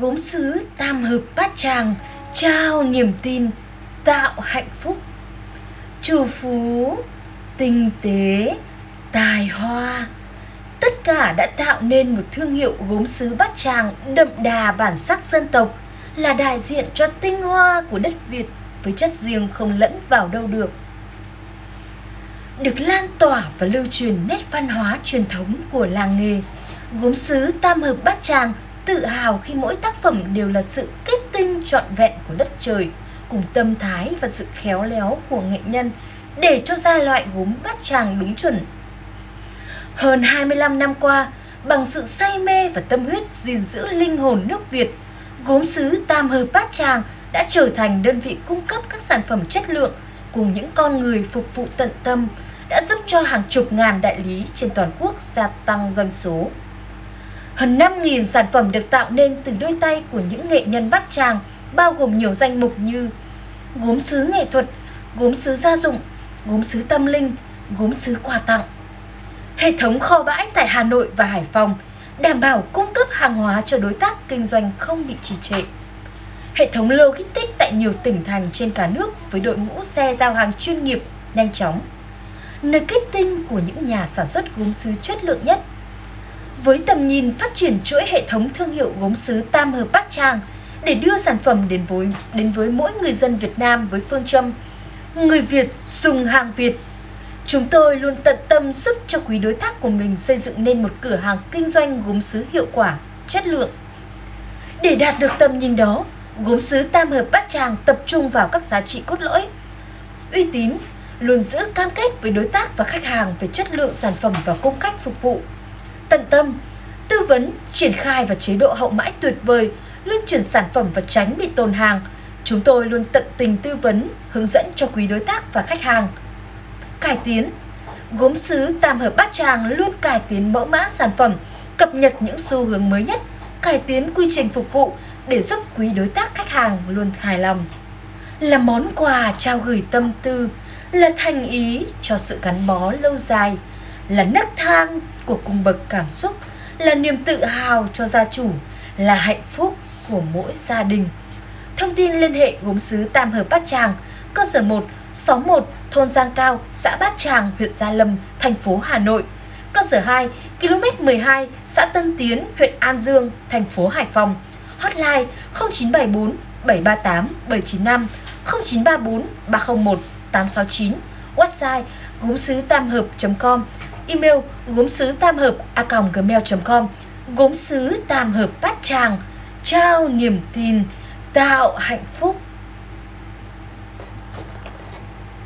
gốm sứ tam hợp bát tràng, trao niềm tin, tạo hạnh phúc. Chủ phú, tinh tế, tài hoa, tất cả đã tạo nên một thương hiệu gốm sứ bát tràng đậm đà bản sắc dân tộc, là đại diện cho tinh hoa của đất việt với chất riêng không lẫn vào đâu được. Được lan tỏa và lưu truyền nét văn hóa truyền thống của làng nghề, gốm sứ tam hợp bát tràng tự hào khi mỗi tác phẩm đều là sự kết tinh trọn vẹn của đất trời cùng tâm thái và sự khéo léo của nghệ nhân để cho ra loại gốm bát tràng đúng chuẩn. Hơn 25 năm qua, bằng sự say mê và tâm huyết gìn giữ linh hồn nước Việt, gốm sứ Tam Hợp Bát Tràng đã trở thành đơn vị cung cấp các sản phẩm chất lượng cùng những con người phục vụ tận tâm đã giúp cho hàng chục ngàn đại lý trên toàn quốc gia tăng doanh số. Hơn 5.000 sản phẩm được tạo nên từ đôi tay của những nghệ nhân Bát Tràng, bao gồm nhiều danh mục như gốm sứ nghệ thuật, gốm sứ gia dụng, gốm sứ tâm linh, gốm sứ quà tặng. Hệ thống kho bãi tại Hà Nội và Hải Phòng đảm bảo cung cấp hàng hóa cho đối tác kinh doanh không bị trì trệ. Hệ thống logistics tại nhiều tỉnh thành trên cả nước với đội ngũ xe giao hàng chuyên nghiệp, nhanh chóng. Nơi kết tinh của những nhà sản xuất gốm sứ chất lượng nhất – với tầm nhìn phát triển chuỗi hệ thống thương hiệu gốm sứ Tam Hợp Bát Tràng để đưa sản phẩm đến với đến với mỗi người dân Việt Nam với phương châm người Việt dùng hàng Việt. Chúng tôi luôn tận tâm giúp cho quý đối tác của mình xây dựng nên một cửa hàng kinh doanh gốm sứ hiệu quả, chất lượng. Để đạt được tầm nhìn đó, gốm sứ Tam Hợp Bát Tràng tập trung vào các giá trị cốt lõi, uy tín, luôn giữ cam kết với đối tác và khách hàng về chất lượng sản phẩm và cung cách phục vụ tận tâm, tư vấn, triển khai và chế độ hậu mãi tuyệt vời, luân chuyển sản phẩm và tránh bị tồn hàng. Chúng tôi luôn tận tình tư vấn, hướng dẫn cho quý đối tác và khách hàng. Cải tiến Gốm sứ Tam Hợp Bát Tràng luôn cải tiến mẫu mã sản phẩm, cập nhật những xu hướng mới nhất, cải tiến quy trình phục vụ để giúp quý đối tác khách hàng luôn hài lòng. Là món quà trao gửi tâm tư, là thành ý cho sự gắn bó lâu dài, là nấc thang của cung bậc cảm xúc, là niềm tự hào cho gia chủ, là hạnh phúc của mỗi gia đình. Thông tin liên hệ gốm sứ Tam Hợp Bát Tràng, cơ sở 1, xóm 1, thôn Giang Cao, xã Bát Tràng, huyện Gia Lâm, thành phố Hà Nội. Cơ sở 2, km 12, xã Tân Tiến, huyện An Dương, thành phố Hải Phòng. Hotline 0974 738 795 0934 301 869. Website gốm sứ tam hợp.com email gốm sứ tam hợp a gmail.com gốm sứ tam hợp bát tràng, trao niềm tin, tạo hạnh phúc.